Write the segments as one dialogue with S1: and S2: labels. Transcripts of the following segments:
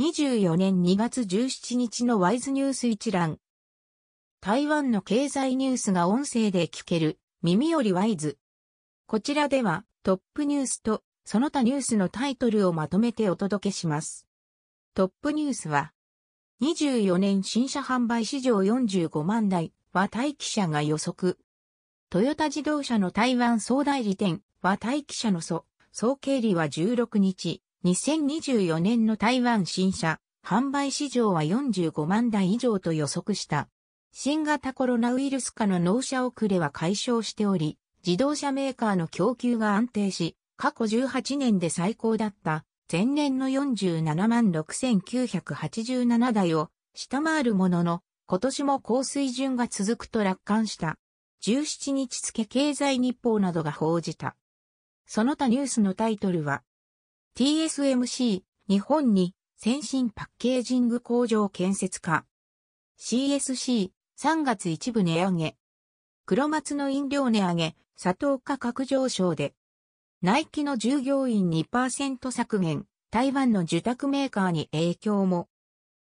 S1: 24年2月17日のワイズニュース一覧。台湾の経済ニュースが音声で聞ける、耳よりワイズ。こちらでは、トップニュースと、その他ニュースのタイトルをまとめてお届けします。トップニュースは、24年新車販売市場45万台は待機者が予測。トヨタ自動車の台湾総代理店は待機者の総、総経理は16日、2024年の台湾新車販売市場は45万台以上と予測した。新型コロナウイルス化の納車遅れは解消しており、自動車メーカーの供給が安定し、過去18年で最高だった前年の47万6987台を下回るものの、今年も高水準が続くと楽観した。17日付経済日報などが報じた。その他ニュースのタイトルは、TSMC 日本に先進パッケージング工場建設化。CSC 3月一部値上げ。黒松の飲料値上げ、砂糖価格上昇で。ナイキの従業員2%削減、台湾の受託メーカーに影響も。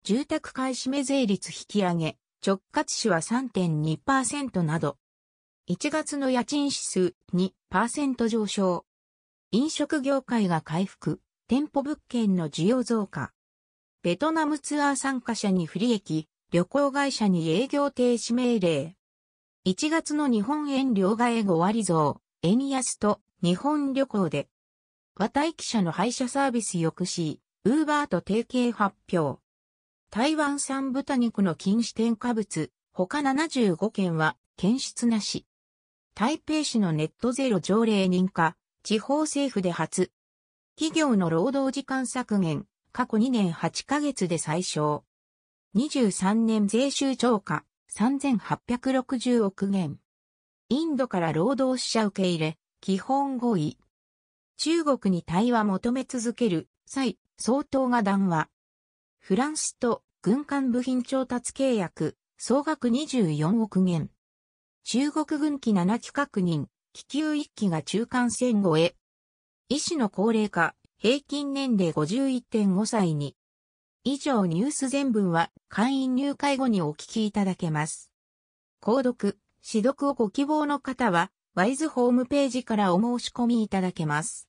S1: 住宅買い占め税率引き上げ、直轄市は3.2%など。1月の家賃指数2%上昇。飲食業界が回復、店舗物件の需要増加。ベトナムツアー参加者に不利益、旅行会社に営業停止命令。1月の日本円両替5割増、円安と日本旅行で。和待記者の配車サービス抑止、ウーバーと提携発表。台湾産豚肉の禁止添加物、他75件は検出なし。台北市のネットゼロ条例認可、地方政府で初。企業の労働時間削減、過去2年8ヶ月で最小。23年税収超過3860億元。インドから労働者受け入れ、基本合意。中国に対話求め続ける際、総統が談話。フランスと軍艦部品調達契約、総額24億元。中国軍機7機確認、気球一機が中間線越え。医師の高齢化、平均年齢51.5歳に。以上ニュース全文は会員入会後にお聞きいただけます。購読、指読をご希望の方は、ワイズホームページからお申し込みいただけます。